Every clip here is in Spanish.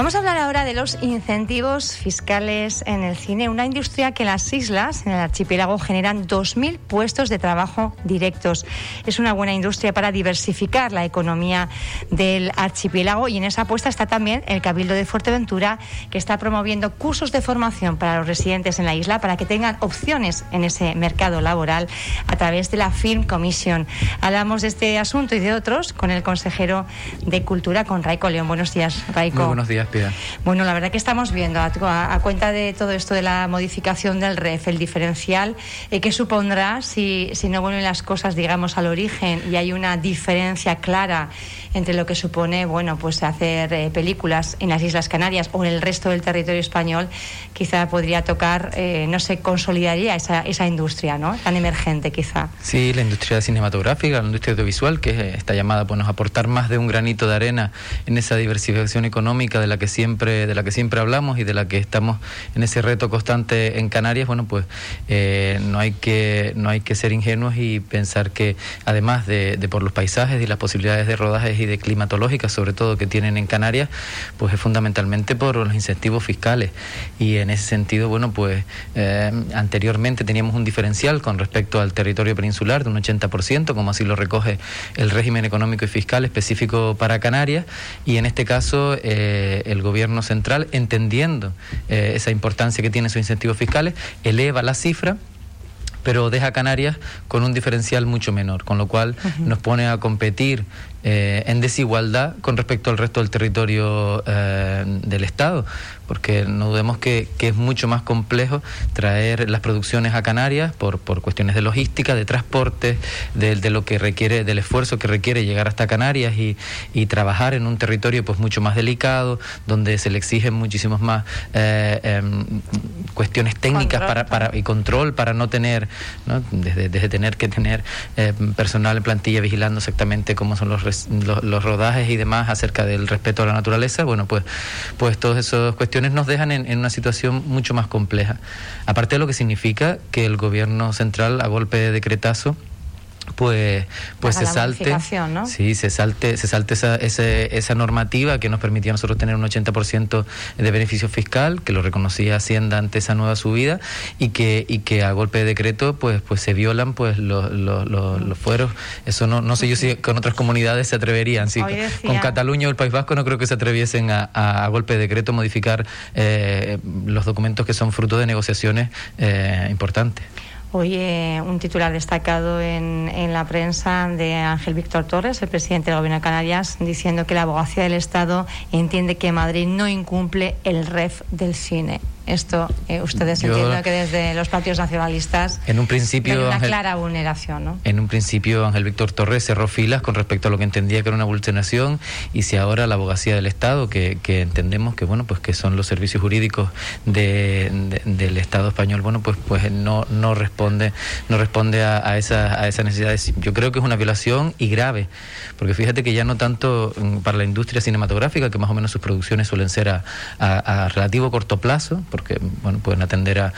Vamos a hablar ahora de los incentivos fiscales en el cine, una industria que las islas, en el archipiélago, generan 2.000 puestos de trabajo directos. Es una buena industria para diversificar la economía del archipiélago y en esa apuesta está también el Cabildo de Fuerteventura, que está promoviendo cursos de formación para los residentes en la isla para que tengan opciones en ese mercado laboral a través de la Film Commission. Hablamos de este asunto y de otros con el consejero de Cultura, con Raico León. Buenos días, Raico. Muy buenos días. Bueno, la verdad que estamos viendo, a, cuenta de todo esto de la modificación del REF, el diferencial, eh, ¿qué supondrá si, si no vuelven las cosas, digamos, al origen y hay una diferencia clara entre lo que supone, bueno, pues hacer eh, películas en las Islas Canarias o en el resto del territorio español? Quizá podría tocar, eh, no se consolidaría esa, esa industria, ¿no? Tan emergente, quizá. Sí, la industria cinematográfica, la industria audiovisual, que está llamada pues, a aportar más de un granito de arena en esa diversificación económica de la que siempre de la que siempre hablamos y de la que estamos en ese reto constante en Canarias bueno pues eh, no hay que no hay que ser ingenuos y pensar que además de, por los paisajes y las posibilidades de rodajes y de climatológicas sobre todo que tienen en Canarias pues es fundamentalmente por los incentivos fiscales. Y en ese sentido bueno pues eh, anteriormente teníamos un diferencial con respecto al territorio peninsular de un 80% como así lo recoge el régimen económico y fiscal específico para Canarias. Y en este caso eh, el gobierno central, entendiendo eh, esa importancia que tiene sus incentivos fiscales, eleva la cifra pero deja Canarias con un diferencial mucho menor, con lo cual nos pone a competir eh, en desigualdad con respecto al resto del territorio eh, del Estado, porque no dudemos que, es mucho más complejo traer las producciones a Canarias por, por cuestiones de logística, de transporte, de, lo que requiere, del esfuerzo que requiere llegar hasta Canarias y, trabajar en un territorio pues mucho más delicado, donde se le exigen muchísimos más eh, em, cuestiones técnicas para, para, y control para no tener, Desde, desde tener que tener personal en plantilla vigilando exactamente cómo son los los, rodajes y demás acerca del respeto a la naturaleza, bueno, pues, pues todas esas cuestiones nos dejan en, en una situación mucho más compleja. Aparte de lo que significa que el gobierno central, a golpe de decretazo, pues pues se salte. sí se salte se salte esa, esa, normativa que nos permitía a nosotros tener un 80% de beneficio fiscal que lo reconocía Hacienda ante esa nueva subida y que y que a golpe de decreto pues pues se violan pues los, los, los, fueros. Eso no no sé yo si con otras comunidades se atreverían sí. Con Cataluña o el País Vasco no creo que se atreviesen a, a, golpe de decreto modificar eh, los documentos que son fruto de negociaciones eh, importantes Hoy un titular destacado en, en, la prensa de Ángel Víctor Torres, el presidente del Gobierno de Canarias, diciendo que la abogacía del Estado entiende que Madrid no incumple el REF del cine. Esto eh, ustedes entienden que desde los partidos nacionalistas en un principio una clara vulneración, ¿no? En un principio Ángel Víctor Torres cerró filas con respecto a lo que entendía que era una vulneración y si ahora la abogacía del Estado que, que entendemos que bueno pues que son los servicios jurídicos de, del Estado español bueno pues pues no no responde no responde a, a esas a esas necesidades. Yo creo que es una violación y grave porque fíjate que ya no tanto mm, para la industria cinematográfica que más o menos sus producciones suelen ser a, a, a relativo corto plazo porque bueno, pueden atender a,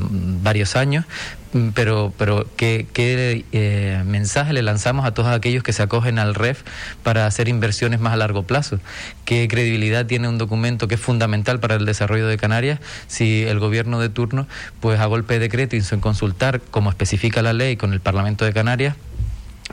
varios años, mm, pero, pero ¿qué, eh, mensaje le lanzamos a todos aquellos que se acogen al REF para hacer inversiones más a largo plazo? ¿Qué credibilidad tiene un documento que es fundamental para el desarrollo de Canarias si el gobierno de turno, pues a golpe de decreto y sin consultar, como especifica la ley, con el Parlamento de Canarias,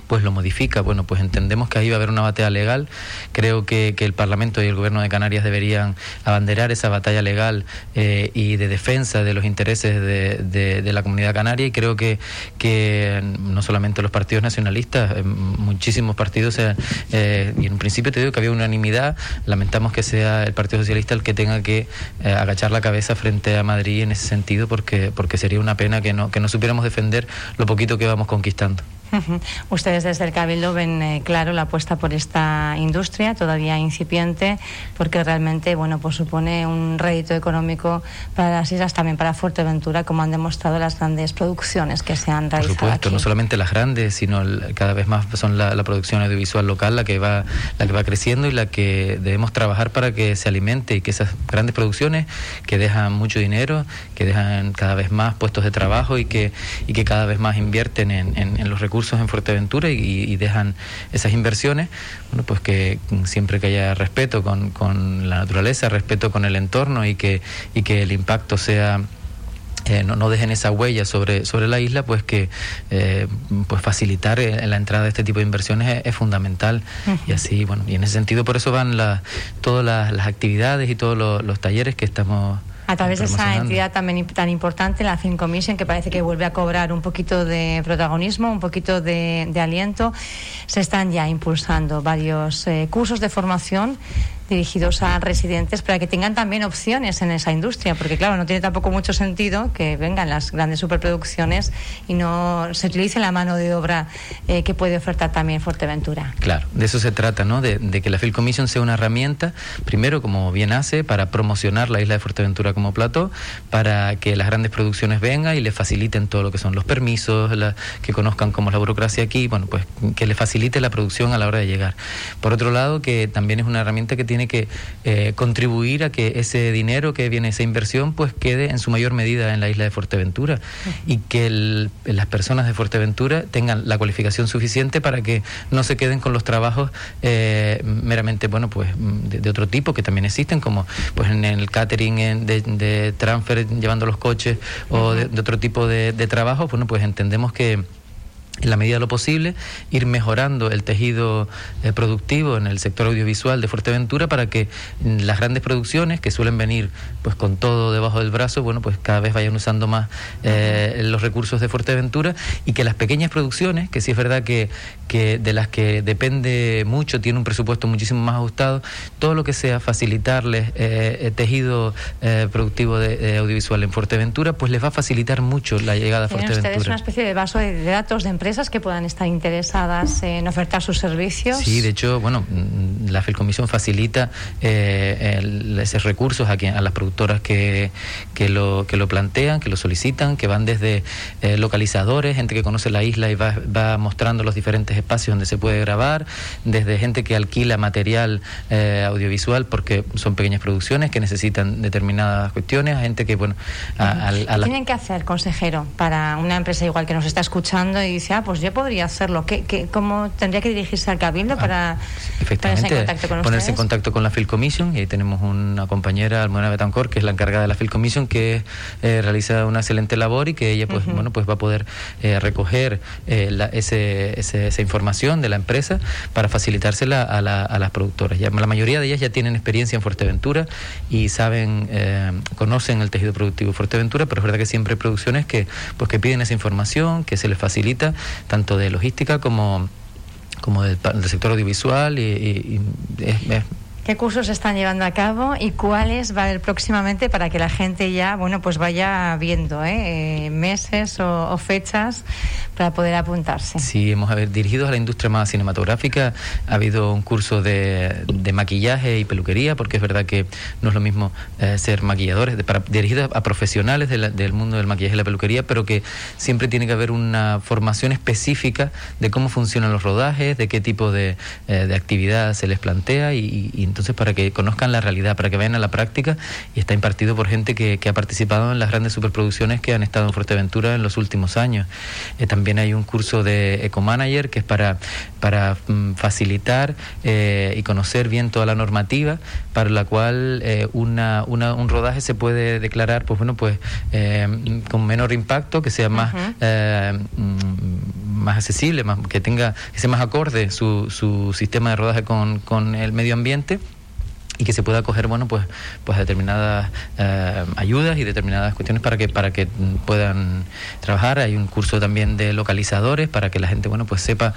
pues lo modifica. Bueno, pues entendemos que ahí va a haber una batalla legal. Creo que, que el Parlamento y el Gobierno de Canarias deberían abanderar esa batalla legal eh, y de defensa de los intereses de, de, la comunidad canaria y creo que, que no solamente los partidos nacionalistas, eh, muchísimos partidos, eh, y en un principio te digo que había unanimidad, lamentamos que sea el Partido Socialista el que tenga que agachar la cabeza frente a Madrid en ese sentido porque, porque sería una pena que no, que no supiéramos defender lo poquito que vamos conquistando. Ustedes desde el Cabildo ven eh, claro la apuesta por esta industria, todavía incipiente, porque realmente bueno, pues supone un rédito económico para las islas, también para Fuerteventura, como han demostrado las grandes producciones que se han realizado. Por supuesto, no solamente las grandes, sino cada vez más son la, producción audiovisual local la que, va, la que va creciendo y la que debemos trabajar para que se alimente y que esas grandes producciones que dejan mucho dinero, que dejan cada vez más puestos de trabajo y que, y que cada vez más invierten en los recursos recursos en Fuerteventura y, dejan esas inversiones, bueno, pues que siempre que haya respeto con, con la naturaleza, respeto con el entorno y que, y que el impacto sea eh, no, no, dejen esa huella sobre, sobre la isla, pues que eh, pues facilitar eh, la entrada de este tipo de inversiones es, fundamental. Y así, bueno, y en ese sentido por eso van todas las, actividades y todos los, talleres que estamos a través de esa entidad también tan importante, la Film Commission, que parece que vuelve a cobrar un poquito de protagonismo, un poquito de, aliento, se están ya impulsando varios cursos de formación dirigidos a residentes para que tengan también opciones en esa industria, porque claro, no tiene tampoco mucho sentido que vengan las grandes superproducciones y no se utilice la mano de obra eh, que puede ofertar también Fuerteventura. Claro, de eso se trata, ¿no? De, que la Field Commission sea una herramienta, primero, como bien hace, para promocionar la isla de Fuerteventura como plato, para que las grandes producciones vengan y le faciliten todo lo que son los permisos, que conozcan cómo es la burocracia aquí, bueno, pues que le facilite la producción a la hora de llegar. Por otro lado, que también es una herramienta que tiene tiene que eh, contribuir a que ese dinero que viene, esa inversión, pues quede en su mayor medida en la isla de Fuerteventura y que las personas de Fuerteventura tengan la cualificación suficiente para que no se queden con los trabajos eh, meramente, bueno, pues de, otro tipo que también existen, como pues en el catering de, transfer llevando los coches o de, otro tipo de, de trabajo, bueno, pues entendemos que en la medida de lo posible, ir mejorando el tejido eh, productivo en el sector audiovisual de Fuerteventura para que las grandes producciones que suelen venir pues con todo debajo del brazo, bueno, pues cada vez vayan usando más eh, los recursos de Fuerteventura y que las pequeñas producciones, que sí es verdad que, que de las que depende mucho, tiene un presupuesto muchísimo más ajustado, todo lo que sea facilitarles eh, tejido productivo de, audiovisual en Fuerteventura, pues les va a facilitar mucho la llegada a Fuerteventura. ustedes una especie de vaso de datos de empresas que puedan estar interesadas en ofertar sus servicios. Sí, de hecho, bueno, la Filcomisión facilita eh, esos recursos a, a las productoras que, que, lo, que lo plantean, que lo solicitan, que van desde eh, localizadores, gente que conoce la isla y va, va mostrando los diferentes espacios donde se puede grabar, desde gente que alquila material eh, audiovisual porque son pequeñas producciones que necesitan determinadas cuestiones, a gente que, bueno... A, ¿Qué tienen que hacer, consejero, para una empresa igual que nos está escuchando y dice, Ah, pues yo podría hacerlo. ¿Qué, cómo tendría que dirigirse al Cabildo para ah, ponerse en contacto con ponerse en contacto con la Field Commission y ahí tenemos una compañera, Almudena Betancor, que es la encargada de la Field Commission, que eh, realiza una excelente labor y que ella pues bueno pues va a poder eh, recoger eh, ese, esa información de la empresa para facilitársela a, a las productoras. Ya, la mayoría de ellas ya tienen experiencia en Fuerteventura y saben, conocen el tejido productivo de Fuerteventura, pero es verdad que siempre hay producciones que pues que piden esa información, que se les facilita tanto de logística como, como del, sector audiovisual y, ¿Qué cursos están llevando a cabo y cuáles va a haber próximamente para que la gente ya, bueno, pues vaya viendo ¿eh? eh meses o, fechas para poder apuntarse? Sí, hemos haber, dirigidos a la industria más cinematográfica. Ha habido un curso de, maquillaje y peluquería, porque es verdad que no es lo mismo eh, ser maquilladores, para, dirigidos a profesionales del mundo del maquillaje y la peluquería, pero que siempre tiene que haber una formación específica de cómo funcionan los rodajes, de qué tipo de, eh, actividad se les plantea y, y entonces para que conozcan la realidad, para que vayan a la práctica y está impartido por gente que, ha participado en las grandes superproducciones que han estado en Fuerteventura en los últimos años. Eh, también hay un curso de Ecomanager que es para, para mm, facilitar eh, y conocer bien toda la normativa para la cual eh, una, un rodaje se puede declarar pues bueno pues con menor impacto, que sea más mm, más accesible, más, que tenga que sea más acorde su, su sistema de rodaje con, con el medio ambiente y que se pueda coger bueno pues pues determinadas eh, ayudas y determinadas cuestiones para que para que puedan trabajar. Hay un curso también de localizadores para que la gente bueno pues sepa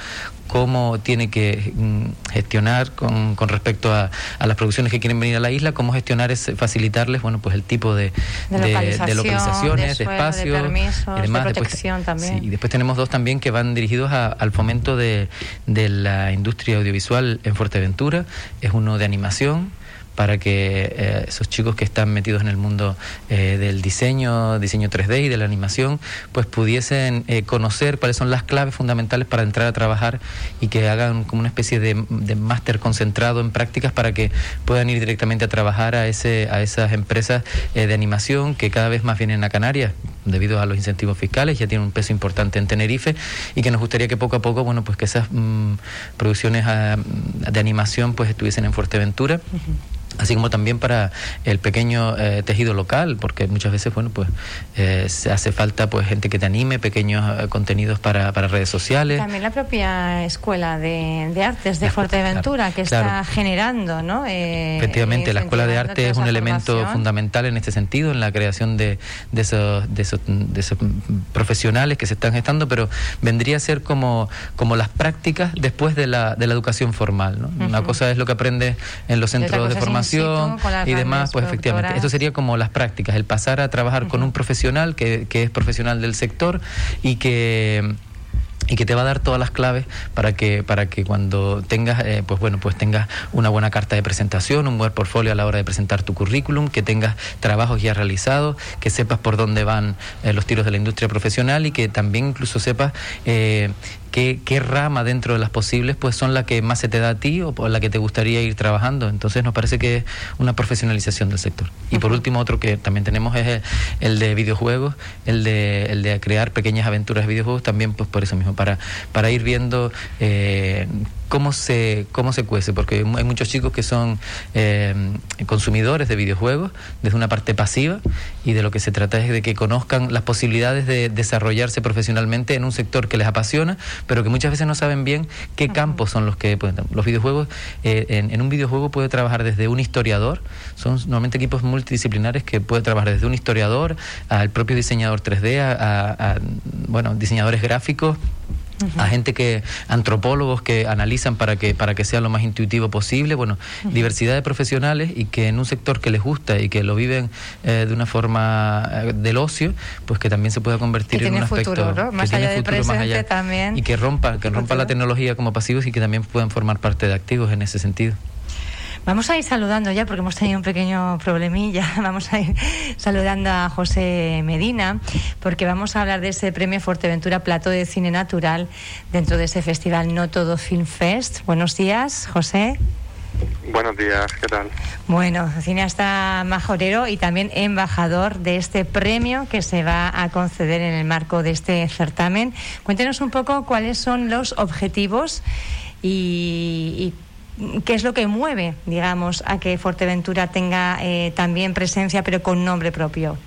cómo tiene que mm, gestionar con, con respecto a, a, las producciones que quieren venir a la isla cómo gestionar es facilitarles bueno pues el tipo de, de, localizaciones de, espacios y demás. Protección también. y después tenemos dos también que van dirigidos al fomento de, de la industria audiovisual en Fuerteventura. Es uno de animación para que eh, esos chicos que están metidos en el mundo eh, del diseño, diseño 3D y de la animación, pues pudiesen eh, conocer cuáles son las claves fundamentales para entrar a trabajar y que hagan como una especie de, máster concentrado en prácticas para que puedan ir directamente a trabajar a, ese, a esas empresas de animación que cada vez más vienen a Canarias debido a los incentivos fiscales, ya tiene un peso importante en Tenerife y que nos gustaría que poco a poco, bueno, pues que esas mm, producciones ah, de animación pues estuviesen en Fuerteventura así como también para el pequeño eh, tejido local, porque muchas veces, bueno, pues eh, se hace falta pues gente que te anime, pequeños eh, contenidos para, para, redes sociales. También la propia Escuela de, Artes de Fuerteventura, que está generando, ¿no? Efectivamente, la Escuela de Arte es un elemento fundamental en este sentido, en la creación de, de, esos, de, esos, de esos profesionales que se están gestando, pero vendría a ser como, como las prácticas después de la, de la educación formal, ¿no? Una cosa es lo que aprendes en los centros de formación y demás, pues efectivamente, eso sería como las prácticas, el pasar a trabajar con un profesional que, que es profesional del sector y que y que te va a dar todas las claves para que para que cuando tengas eh, pues bueno pues tengas una buena carta de presentación un buen portfolio a la hora de presentar tu currículum que tengas trabajos ya realizados que sepas por dónde van eh, los tiros de la industria profesional y que también incluso sepas eh, qué, qué, rama dentro de las posibles pues son las que más se te da a ti o la que te gustaría ir trabajando. Entonces nos parece que es una profesionalización del sector. Y por último otro que también tenemos es el, de videojuegos el de el de crear pequeñas aventuras de videojuegos también pues por eso mismo para, para ir viendo eh, cómo se cómo se cuece, porque hay muchos chicos que son eh, consumidores de videojuegos desde una parte pasiva y de lo que se trata es de que conozcan las posibilidades de desarrollarse profesionalmente en un sector que les apasiona, pero que muchas veces no saben bien qué campos son los que pueden. Los videojuegos, eh, en, un videojuego puede trabajar desde un historiador, son normalmente equipos multidisciplinares que puede trabajar desde un historiador al propio diseñador 3D, a bueno, diseñadores gráficos a gente que antropólogos que analizan para que para que sea lo más intuitivo posible. Bueno diversidad de profesionales y que en un sector que les gusta y que lo viven eh, de una forma eh, del ocio pues que también se pueda convertir en un aspecto más allá del presente también. Y que rompa que rompa la tecnología como pasivos y que también puedan formar parte de activos en ese sentido Vamos a ir saludando ya porque hemos tenido un pequeño problemilla. Vamos a ir saludando a José Medina porque vamos a hablar de ese premio Fuerteventura Plato de Cine Natural dentro de ese festival No Todo Film Fest. Buenos días, José. Buenos días, ¿qué tal? Bueno, cineasta majorero y también embajador de este premio que se va a conceder en el marco de este certamen. Cuéntenos un poco cuáles son los objetivos y, y ¿Qué es lo que mueve, digamos, a que Fuerteventura tenga eh, también presencia, pero con nombre propio?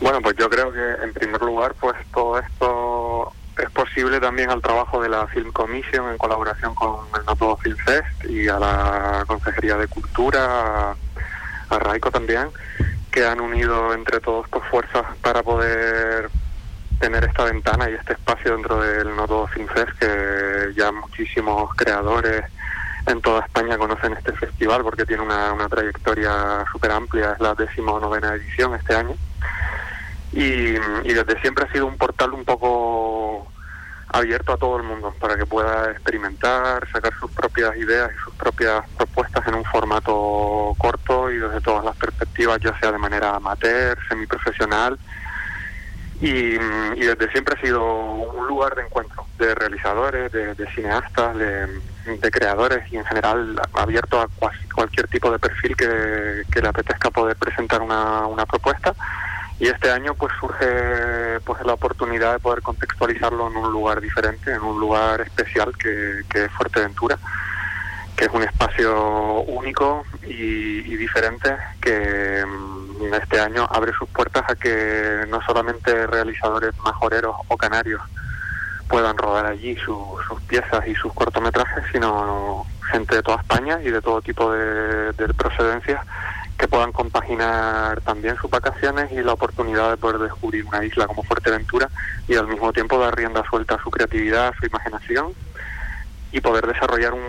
Bueno, pues yo creo que en primer lugar, pues todo esto es posible también al trabajo de la Film Commission en colaboración con el Noto Film Fest y a la Consejería de Cultura, a Raico también, que han unido entre todos pues, fuerzas para poder tener esta ventana y este espacio dentro del Nodo FinFest que ya muchísimos creadores en toda España conocen este festival porque tiene una, trayectoria súper amplia, es la decimonovena edición este año. Y, y desde siempre ha sido un portal un poco abierto a todo el mundo para que pueda experimentar, sacar sus propias ideas y sus propias propuestas en un formato corto y desde todas las perspectivas, ya sea de manera amateur, semiprofesional y, desde siempre ha sido un lugar de encuentro de realizadores, de, cineastas, de, creadores y en general abierto a cualquier tipo de perfil que, le apetezca poder presentar una, una propuesta. Y este año pues surge pues la oportunidad de poder contextualizarlo en un lugar diferente, en un lugar especial que, que es Fuerteventura que es un espacio único y, diferente que este año abre sus puertas a que no solamente realizadores majoreros o canarios puedan rodar allí sus piezas y sus cortometrajes, sino gente de toda España y de todo tipo de procedencias que puedan compaginar también sus vacaciones y la oportunidad de poder descubrir una isla como Fuerteventura y al mismo tiempo dar rienda suelta a su creatividad, a su imaginación y poder desarrollar un,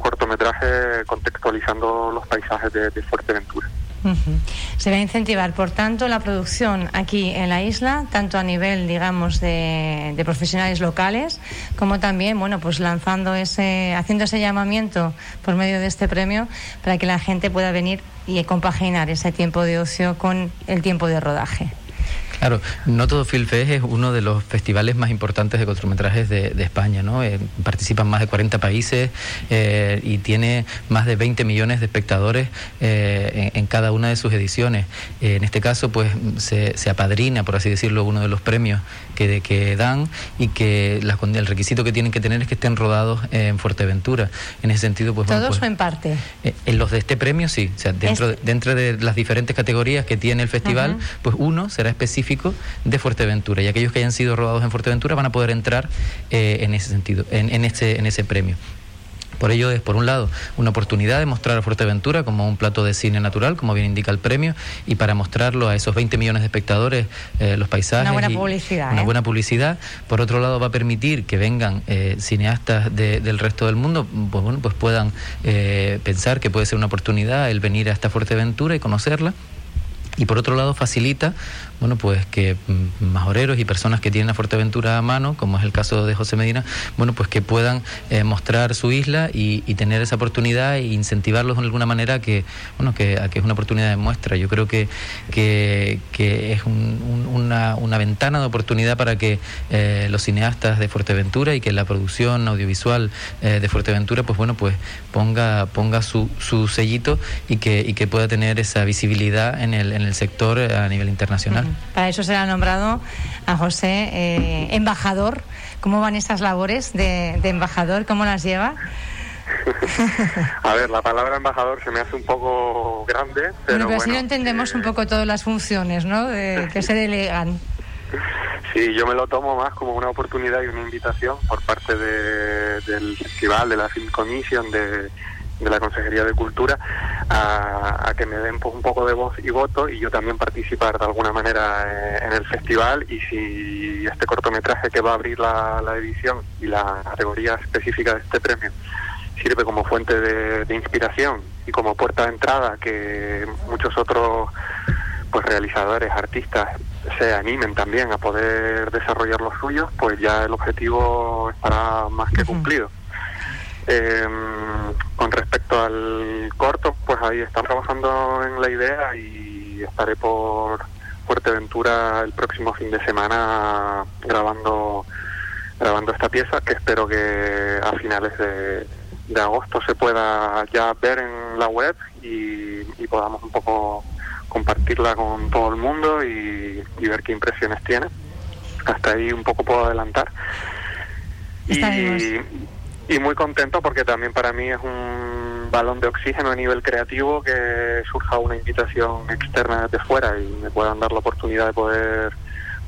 cortometraje contextualizando los paisajes de, Fuerteventura. Se va a incentivar, por tanto, la producción aquí en la isla, tanto a nivel, digamos, de, profesionales locales, como también, bueno, pues lanzando ese, haciendo ese llamamiento por medio de este premio para que la gente pueda venir y compaginar ese tiempo de ocio con el tiempo de rodaje. Claro, No Todo Film Fest es uno de los festivales más importantes de cortometrajes de, España, ¿no? Eh, participan más de 40 países eh, y tiene más de 20 millones de espectadores eh, en, cada una de sus ediciones. en este caso, pues se, apadrina, por así decirlo, uno de los premios que, que dan y que el requisito que tienen que tener es que estén rodados en Fuerteventura. En ese sentido, pues... ¿Todos pues, o en parte? en los de este premio, sí. O sea, dentro, de, dentro de las diferentes categorías que tiene el festival, pues uno será específico de Fuerteventura y aquellos que hayan sido rodados en Fuerteventura van a poder entrar eh, en ese sentido, en, en, ese, en ese premio. Por ello es, por un lado, una oportunidad de mostrar a Fuerteventura como un plato de cine natural, como bien indica el premio, y para mostrarlo a esos 20 millones de espectadores, eh, los paisajes. Una buena publicidad. Una ¿eh? buena publicidad. Por otro lado, va a permitir que vengan eh, cineastas del resto del mundo, pues, bueno, pues puedan pensar que puede ser una oportunidad el venir a esta Fuerteventura y conocerla y por otro lado facilita bueno pues que mm, majoreros y personas que tienen a Fuerteventura a mano como es el caso de José Medina bueno pues que puedan eh, mostrar su isla y, tener esa oportunidad e incentivarlos de alguna manera que bueno que, que es una oportunidad de muestra yo creo que que, es una, una, ventana de oportunidad para que eh, los cineastas de Fuerteventura y que la producción audiovisual eh, de Fuerteventura pues bueno pues ponga ponga su, su sellito y que, y que pueda tener esa visibilidad en el el sector a nivel internacional. Para eso se le ha nombrado a José eh, embajador. ¿Cómo van estas labores de, embajador? ¿Cómo las lleva? a ver, la palabra embajador se me hace un poco grande. Pero bueno, pero así no entendemos un poco todas las funciones ¿no? de, que se delegan. Sí, yo me lo tomo más como una oportunidad y una invitación por parte del festival, de la Film Commission, de, de la Consejería de Cultura a, que me den pues, un poco de voz y voto y yo también participar de alguna manera eh, en el festival y si este cortometraje que va a abrir la, edición y la categoría específica de este premio sirve como fuente de, inspiración y como puerta de entrada que muchos otros pues realizadores, artistas se animen también a poder desarrollar los suyos, pues ya el objetivo estará más que cumplido. Eh, con respecto al corto, pues ahí estamos trabajando en la idea y estaré por Fuerteventura el próximo fin de semana grabando grabando esta pieza que espero que a finales de, agosto se pueda ya ver en la web y, podamos un poco compartirla con todo el mundo y, y, ver qué impresiones tiene. Hasta ahí un poco puedo adelantar. Y, y muy contento porque también para mí es un balón de oxígeno a nivel creativo que surja una invitación externa desde fuera y me puedan dar la oportunidad de poder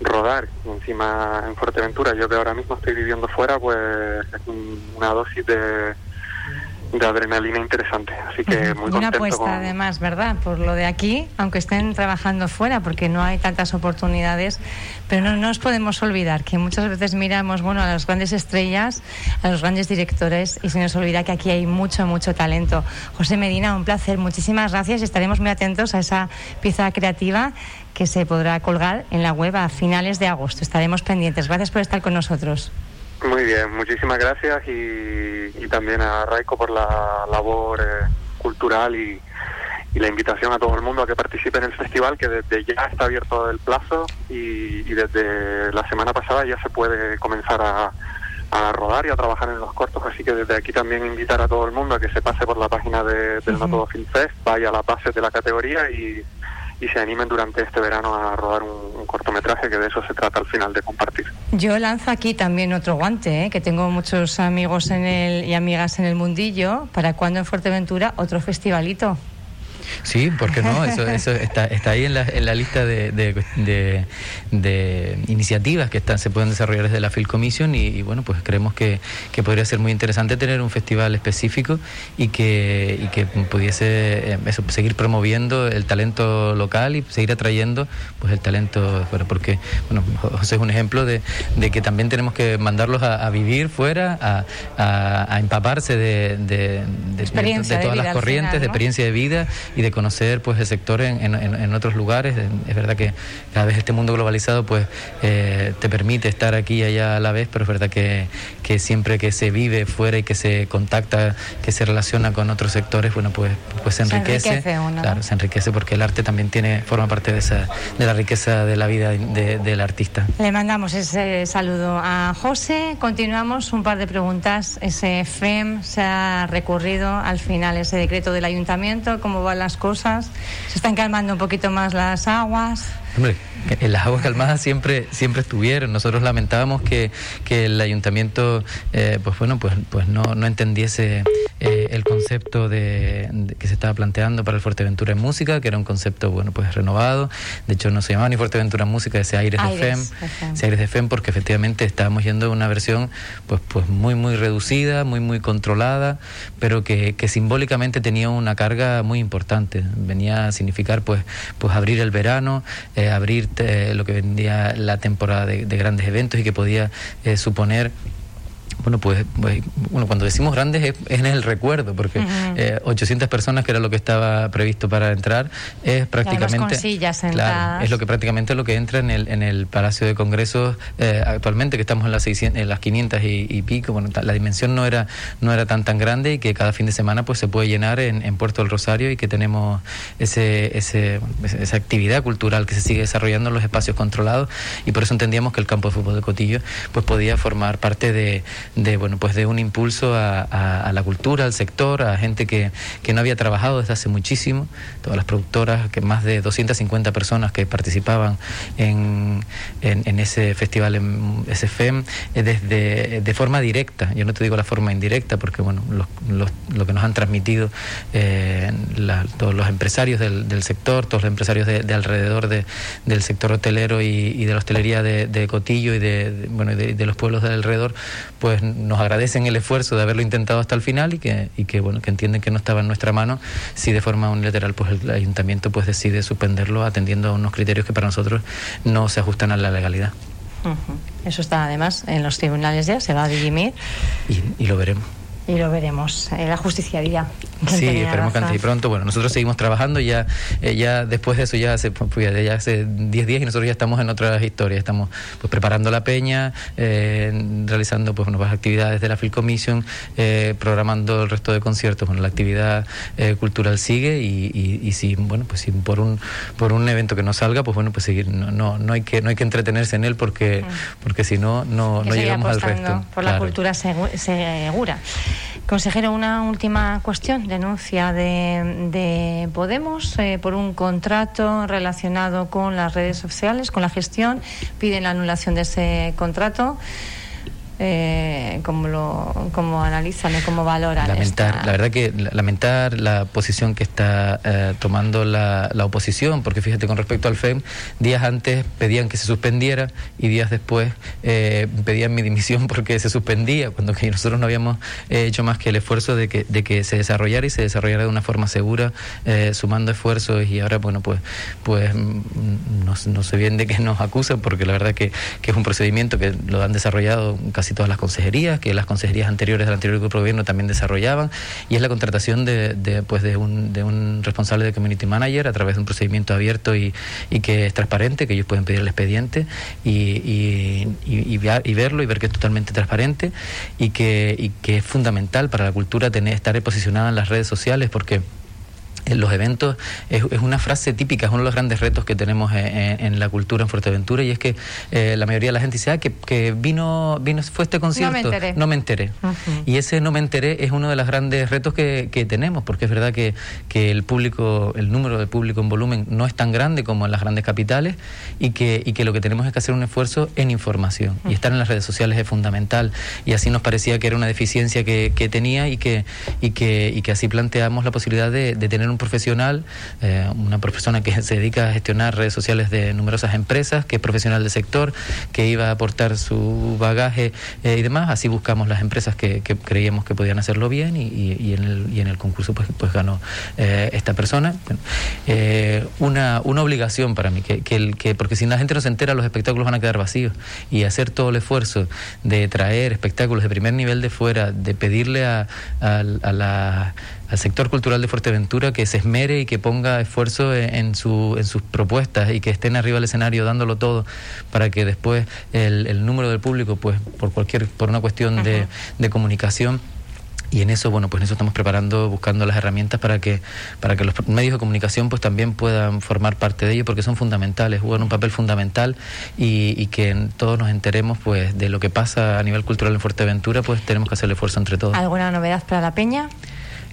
rodar encima en Fuerteventura. Yo que ahora mismo estoy viviendo fuera, pues es una dosis de, de adrenalina interesante. Así que muy Una apuesta además, ¿verdad? Por lo de aquí, aunque estén trabajando fuera, porque no hay tantas oportunidades, pero no, nos podemos olvidar que muchas veces miramos, bueno, a las grandes estrellas, a los grandes directores y se nos olvida que aquí hay mucho, mucho talento. José Medina, un placer, muchísimas gracias y estaremos muy atentos a esa pieza creativa que se podrá colgar en la web a finales de agosto. Estaremos pendientes. Gracias por estar con nosotros. Muy bien, muchísimas gracias y, también a Raico por la labor eh, cultural y, la invitación a todo el mundo a que participe en el festival, que desde ya está abierto el plazo y, desde la semana pasada ya se puede comenzar a, rodar y a trabajar en los cortos, así que desde aquí también invitar a todo el mundo a que se pase por la página de, del uh Film Fest, vaya a la base de la categoría y y se animen durante este verano a rodar un, cortometraje, que de eso se trata al final, de compartir. Yo lanzo aquí también otro guante, ¿eh? que tengo muchos amigos en el, y amigas en el mundillo, para cuando en Fuerteventura otro festivalito. Sí, ¿por qué no? Eso, eso está, está ahí en la, en la lista de, de, iniciativas que están, se pueden desarrollar desde la Film Commission y, bueno, pues creemos que, que, podría ser muy interesante tener un festival específico y que, y que pudiese eh, eso, seguir promoviendo el talento local y seguir atrayendo pues el talento fuera, porque bueno, José es un ejemplo de, que también tenemos que mandarlos a, vivir fuera, a, a, empaparse de, de, todas las corrientes, de experiencia de vida y de conocer pues el sector en, en, otros lugares. Es verdad que cada vez este mundo globalizado pues eh, te permite estar aquí y allá a la vez, pero es verdad que, que siempre que se vive fuera y que se contacta, que se relaciona con otros sectores, bueno, pues, pues se enriquece. claro, se enriquece porque el arte también tiene, forma parte de esa, de la riqueza de la vida del artista. Le mandamos ese saludo a José. Continuamos un par de preguntas. Ese FEM se ha recurrido al final ese decreto del ayuntamiento. ¿Cómo van las cosas? ¿Se están calmando un poquito más las aguas? Hombre, las aguas calmadas siempre siempre estuvieron. Nosotros lamentábamos que, que el ayuntamiento, eh, pues bueno, pues, pues no, no entendiese eh, el concepto de, que se estaba planteando para el Fuerteventura en música, que era un concepto, bueno, pues renovado. De hecho, no se llamaba ni Fuerteventura en música, ese Aires, de FEM, ese Aires de FEM, porque efectivamente estábamos yendo a una versión, pues, pues muy, muy reducida, muy, muy controlada, pero que, que simbólicamente tenía una carga muy importante. Venía a significar, pues, pues abrir el verano. Eh, abrir lo que vendía la temporada de, grandes eventos y que podía eh, suponer bueno, pues, pues, bueno, cuando decimos grandes es, en el recuerdo, porque 800 eh, personas, que era lo que estaba previsto para entrar, es prácticamente... Claro, es lo que prácticamente lo que entra en el, en el Palacio de Congresos eh, actualmente, que estamos en las, 600, en las 500 y, pico. Bueno, la dimensión no era, no era tan tan grande y que cada fin de semana pues se puede llenar en, en Puerto del Rosario y que tenemos ese, ese, esa actividad cultural que se sigue desarrollando en los espacios controlados. Y por eso entendíamos que el campo de fútbol de Cotillo pues podía formar parte de de bueno pues de un impulso a, la cultura, al sector, a gente que, que, no había trabajado desde hace muchísimo, todas las productoras, que más de 250 personas que participaban en, en, ese festival en SFEM eh, desde de forma directa, yo no te digo la forma indirecta porque bueno lo que nos han transmitido eh, todos los empresarios del, del, sector, todos los empresarios de, alrededor de, del sector hotelero y, de la hostelería de, Cotillo y de, bueno de, de los pueblos de alrededor, pues pues nos agradecen el esfuerzo de haberlo intentado hasta el final y que, y que bueno que entienden que no estaba en nuestra mano si de forma unilateral pues el ayuntamiento pues decide suspenderlo atendiendo a unos criterios que para nosotros no se ajustan a la legalidad. Eso está además en los tribunales ya, se va a dirimir. y lo veremos y lo veremos. Eh, la justicia dirá. Sí, esperemos que antes y pronto. Bueno, nosotros seguimos trabajando ya, eh, ya después de eso ya hace, pues, ya hace 10 días y nosotros ya estamos en otras historias. Estamos pues preparando la peña, eh, realizando pues nuevas actividades de la Film Commission, programando el resto de conciertos. Bueno, la actividad cultural sigue y, y, si bueno pues si por un por un evento que no salga, pues bueno pues seguir no no, no hay que no hay que entretenerse en él porque mm. porque si no no, no llegamos al resto. Por la cultura segura. Consejero, una última cuestión. Denuncia de, Podemos eh, por un contrato relacionado con las redes sociales, con la gestión. Piden la anulación de ese contrato eh, cómo lo cómo analizan y cómo valoran lamentar la verdad que lamentar la posición que está eh, tomando la, la, oposición porque fíjate con respecto al FEM días antes pedían que se suspendiera y días después eh, pedían mi dimisión porque se suspendía cuando que nosotros no habíamos eh, hecho más que el esfuerzo de que, de que se desarrollara y se desarrollara de una forma segura eh, sumando esfuerzos y ahora bueno pues pues mm, no, no sé bien de qué nos acusan porque la verdad que, que es un procedimiento que lo han desarrollado casi casi todas las consejerías, que las consejerías anteriores del anterior grupo de gobierno también desarrollaban, y es la contratación de, pues de, un, de un responsable de community manager a través de un procedimiento abierto y, y que es transparente, que ellos pueden pedir el expediente y, y, verlo y ver que es totalmente transparente y que, que es fundamental para la cultura tener estar posicionada en las redes sociales porque en los eventos es, una frase típica, es uno de los grandes retos que tenemos en, la cultura en Fuerteventura y es que eh, la mayoría de la gente dice, ah, que, vino, vino, fue este concierto, no me enteré. Y ese no me enteré es uno de los grandes retos que, tenemos, porque es verdad que, que, el público, el número de público en volumen no es tan grande como en las grandes capitales y que, y que lo que tenemos es que hacer un esfuerzo en información. Y estar en las redes sociales es fundamental. Y así nos parecía que era una deficiencia que, tenía y que, y, que, y que así planteamos la posibilidad de, de tener un profesional, eh, una persona que se dedica a gestionar redes sociales de numerosas empresas, que es profesional del sector, que iba a aportar su bagaje eh, y demás. Así buscamos las empresas que, creíamos que podían hacerlo bien y, en, el, el concurso pues, pues ganó eh, esta persona. una, una obligación para mí, que, que, porque si la gente no se entera los espectáculos van a quedar vacíos y hacer todo el esfuerzo de traer espectáculos de primer nivel de fuera, de pedirle a, a, a la al sector cultural de Fuerteventura que se esmere y que ponga esfuerzo en, su, en sus propuestas y que estén arriba del escenario dándolo todo para que después el, número del público, pues por cualquier, por una cuestión de, de comunicación, y en eso bueno pues en eso estamos preparando buscando las herramientas para que para que los medios de comunicación pues también puedan formar parte de ello porque son fundamentales juegan un papel fundamental y, y, que todos nos enteremos pues de lo que pasa a nivel cultural en Fuerteventura pues tenemos que hacer el esfuerzo entre todos. Alguna novedad para la Peña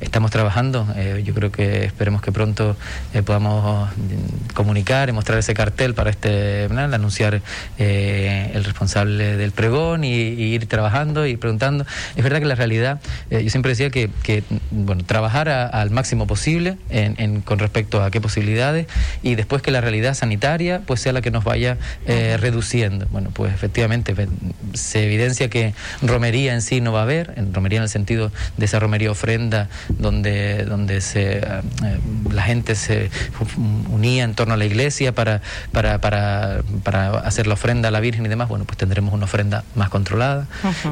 estamos trabajando. Eh, yo creo que esperemos que pronto eh, podamos mm, comunicar y mostrar ese cartel para este, anunciar eh, el responsable del pregón y, ir trabajando y preguntando. Es verdad que la realidad, yo siempre decía que, bueno, trabajar al máximo posible en, con respecto a qué posibilidades y después que la realidad sanitaria pues sea la que nos vaya reduciendo. Bueno, pues efectivamente se evidencia que romería en sí no va a haber, en romería en el sentido de esa romería ofrenda donde, donde se, eh, la gente se unía en torno a la iglesia para, para, para, para, hacer la ofrenda a la Virgen y demás, bueno, pues tendremos una ofrenda más controlada,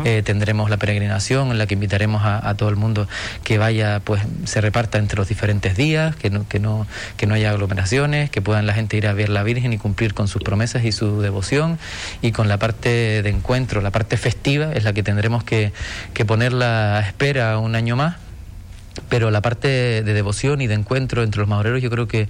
eh, tendremos la peregrinación en la que invitaremos a, todo el mundo que vaya, pues se reparta entre los diferentes días, que no, que no, que no haya aglomeraciones, que puedan la gente ir a ver la Virgen y cumplir con sus promesas y su devoción, y con la parte de encuentro, la parte festiva, es la que tendremos que, que poner la espera un año más pero la parte de devoción y de encuentro entre los madureros yo creo que,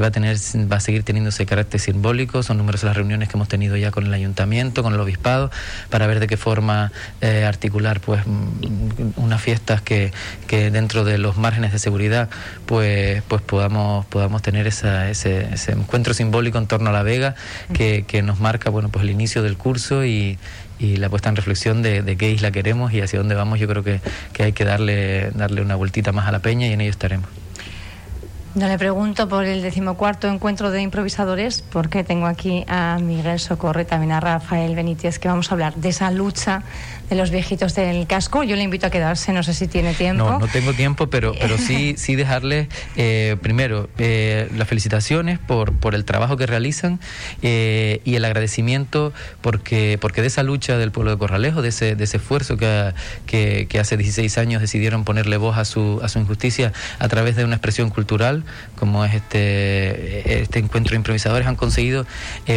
va a tener va a seguir teniendo ese carácter simbólico. Son numerosas las reuniones que hemos tenido ya con el ayuntamiento con el obispado para ver de qué forma eh, articular pues mm, unas fiestas que, que, dentro de los márgenes de seguridad pues pues podamos podamos tener esa, ese, ese encuentro simbólico en torno a la Vega que, que nos marca bueno pues el inicio del curso y, y la puesta en reflexión de, de, qué isla queremos y hacia dónde vamos, yo creo que, que hay que darle, darle una vueltita más a la peña y en ello estaremos. No le pregunto por el decimocuarto encuentro de improvisadores, porque tengo aquí a Miguel Socorro también a Rafael Benítez, que vamos a hablar de esa lucha de los viejitos del casco. Yo le invito a quedarse, no sé si tiene tiempo. No, no tengo tiempo, pero, pero sí, sí dejarles, eh, primero, eh, las felicitaciones por, por el trabajo que realizan eh, y el agradecimiento porque, porque de esa lucha del pueblo de Corralejo, de ese, de ese esfuerzo que, que, que hace 16 años decidieron ponerle voz a su, a su injusticia a través de una expresión cultural como es este, este encuentro de improvisadores, han conseguido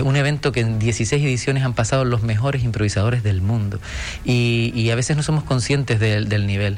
un evento que en 16 ediciones han pasado los mejores improvisadores del mundo. Y, a veces no somos conscientes del nivel.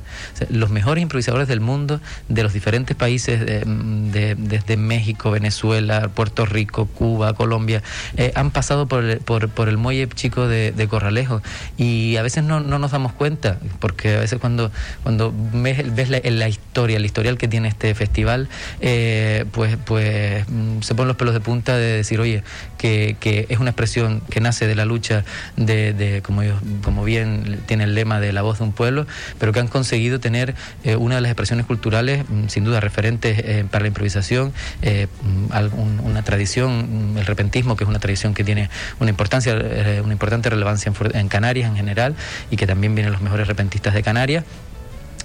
los mejores improvisadores del mundo, de los diferentes países, desde México, Venezuela, Puerto Rico, Cuba, Colombia, eh, han pasado por el, por, el muelle chico de, Corralejo. Y a veces no, nos damos cuenta, porque a veces cuando, cuando ves, la, la, historia, el historial que tiene este festival, eh, pues, pues mm, se ponen los pelos de punta de decir, oye, que, que es una expresión que nace de la lucha de, de como, como bien tiene el lema de la voz de un pueblo, pero que han conseguido tener eh, una de las expresiones culturales, mm, sin duda referentes eh, para la improvisación, mm, una tradición, el repentismo, que es una tradición que tiene una importancia, una importante relevancia en Canarias en general y que también vienen los mejores repentistas de Canarias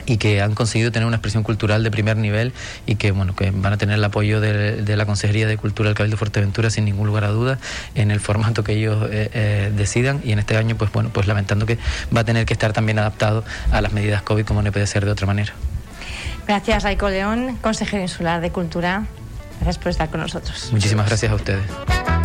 y que han conseguido tener una expresión cultural de primer nivel y que bueno que van a tener el apoyo de, la Consejería de Cultura del Cabildo de Fuerteventura sin ningún lugar a dudas en el formato que ellos eh, eh, decidan y en este año pues bueno pues lamentando que va a tener que estar también adaptado a las medidas COVID como no puede ser de otra manera. Gracias Raico León, consejero insular de Cultura. Gracias por estar con nosotros. Muchísimas gracias a ustedes.